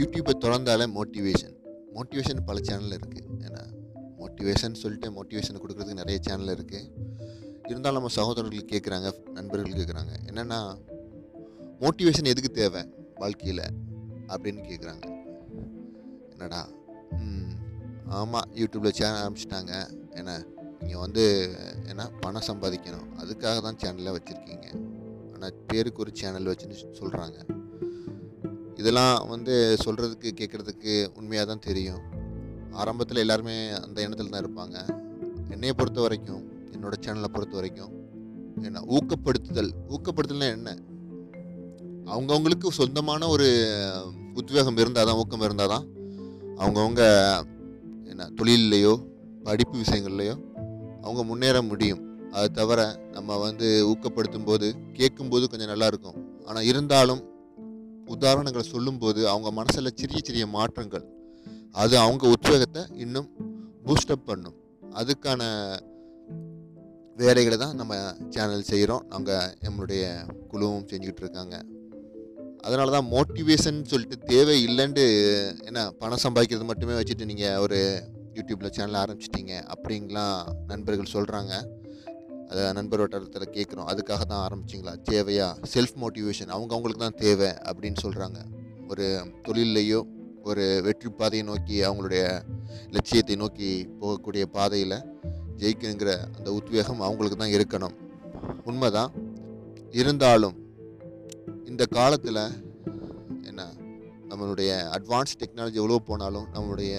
யூடியூப்பை திறந்தாலே motivation motivation பல சேனல் இருக்குது ஏன்னா மோட்டிவேஷன் சொல்லிட்டு மோட்டிவேஷன் கொடுக்குறதுக்கு நிறைய சேனல் இருக்குது இருந்தாலும் நம்ம சகோதரர்கள் கேட்குறாங்க நண்பர்கள் கேட்குறாங்க என்னென்னா மோட்டிவேஷன் எதுக்கு தேவை? வாழ்க்கையில் அப்படின்னு கேட்குறாங்க என்னடா? ம் ஆமாம் யூடியூப்பில் சேனல் ஆரம்பிச்சிட்டாங்க. என்ன நீங்கள் வந்து என்ன பணம் சம்பாதிக்கணும். அதுக்காக தான் சேனலை வச்சுருக்கீங்க. ஆனால் பேருக்கு ஒரு சேனல் வச்சுன்னு சொல்கிறாங்க இதெல்லாம் வந்து சொல்கிறதுக்கு கேட்குறதுக்கு உண்மையாக தான் தெரியும். ஆரம்பத்தில் எல்லாருமே அந்த எண்ணத்தில் தான் இருப்பாங்க. என்னையை பொறுத்த வரைக்கும் என்னோடய சேனலை பொறுத்த வரைக்கும் என்ன ஊக்கப்படுத்துதல் ஊக்கப்படுத்துதல்னா என்ன? அவங்கவுங்களுக்கு சொந்தமான ஒரு உத்வேகம் இருந்தால் தான் ஊக்கம் இருந்தால் தான் அவங்கவுங்க என்ன தொழிலையோ படிப்பு விஷயங்கள்லையோ அவங்க முன்னேற முடியும். அது தவிர நம்ம வந்து ஊக்கப்படுத்தும் போது கேட்கும்போது கொஞ்சம் நல்லா இருக்கும். ஆனால் இருந்தாலும் உதாரணங்களை சொல்லும்போது அவங்க மனசில் சிறிய சிறிய மாற்றங்கள். அது அவங்க உத்வேகத்தை இன்னும் பூஸ்டப் பண்ணும். அதுக்கான வேலைகளை தான் நம்ம சேனல் செய்கிறோம் நாங்கள் நம்மளுடைய குழுவும் செஞ்சுக்கிட்டு இருக்காங்க. அதனால தான் மோட்டிவேஷன் சொல்லிட்டு தேவை இல்லைன்ட்டு என்ன பணம் சம்பாதிக்கிறது மட்டுமே வச்சுட்டு நீங்கள் ஒரு யூடியூப்பில் சேனல் ஆரம்பிச்சிட்டிங்க அப்படிங்கலாம் நண்பர்கள் சொல்கிறாங்க அதை நண்பர் வட்டாரத்தில் கேட்குறோம். அதுக்காக தான் ஆரம்பிச்சிங்களா? தேவையா? செல்ஃப் மோட்டிவேஷன் அவங்க அவங்களுக்கு தான் தேவை அப்படின்னு சொல்கிறாங்க ஒரு தொழிலையோ ஒரு வெற்றி பாதையை நோக்கி அவங்களுடைய லட்சியத்தை நோக்கி போகக்கூடிய பாதையில் ஜெயிக்கணுங்கிற அந்த உத்வேகம் அவங்களுக்கு தான் இருக்கணும். உண்மைதான். இருந்தாலும் இந்த காலத்தில் என்ன? நம்மளுடைய அட்வான்ஸ் டெக்னாலஜி எவ்வளோ போனாலும் நம்மளுடைய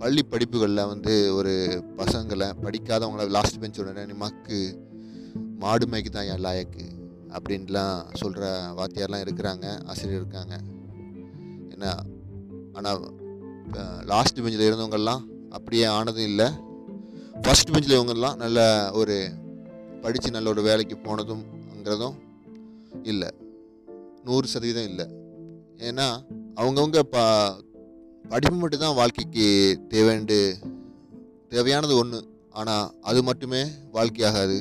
பள்ளி படிப்புகளில் வந்து ஒரு பசங்களை படிக்காதவங்கள லாஸ்ட் பெஞ்ச் உடனே மக்கு மாடு மேய்க்கு தான் என் லாயக்கு அப்படின்லாம் சொல்கிற வாத்தியார்லாம் இருக்கிறாங்க ஆசிரியர் இருக்காங்க. என்ன ஆனால் லாஸ்ட் பெஞ்சில் இருந்தவங்கெல்லாம் அப்படியே ஆனதும் இல்லை. ஃபஸ்ட் பெஞ்சில் இவங்கெல்லாம் நல்ல ஒரு படித்து நல்ல ஒரு வேலைக்கு போனதும்ங்கிறதும் இல்லை. நூறு சதவீதம் இல்லை. ஏன்னா அவங்கவுங்க ப படிப்பு மட்டும்தான் வாழ்க்கைக்கு தேவைண்டு தேவையானது ஒன்று ஆனால் அது மட்டுமே வாழ்க்கையாகாது.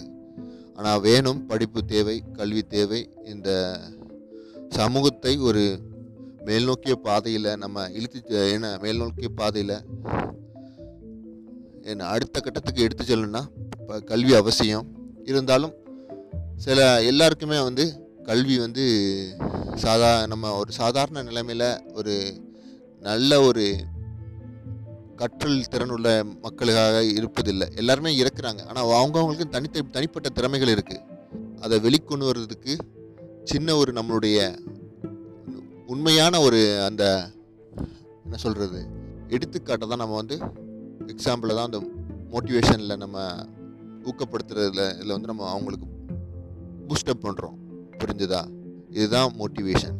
ஆனால் வேணும் படிப்பு தேவை கல்வி தேவை இந்த சமூகத்தை ஒரு மேல்நோக்கிய பாதையில் நம்ம இழுத்து என்ன மேல்நோக்கிய பாதையில் என்ன அடுத்த கட்டத்துக்கு எடுத்து செல்லணும்னா இப்போ கல்வி அவசியம். இருந்தாலும் சில எல்லாருக்குமே வந்து கல்வி வந்து சாதா நம்ம ஒரு சாதாரண நிலைமையில் ஒரு நல்ல ஒரு கற்றல் திறன் உள்ள மக்களுக்காக இருப்பதில்லை. எல்லாருமே இருக்கிறாங்க ஆனால் அவங்கவுங்களுக்கு தனித்த தனிப்பட்ட திறமைகள் இருக்குது அதை வெளிக்கொண்டு வர்றதுக்கு சின்ன ஒரு நம்மளுடைய உண்மையான ஒரு அந்த என்ன சொல்கிறது எடுத்துக்காட்டை தான் நம்ம வந்து எக்ஸாம்பிளில் தான் அந்த மோட்டிவேஷனில் நம்ம ஊக்கப்படுத்துறதுல இதில் வந்து நம்ம அவங்களுக்கு பூஸ்டப் பண்ணுறோம் புரிஞ்சுதா? இதுதான் மோட்டிவேஷன்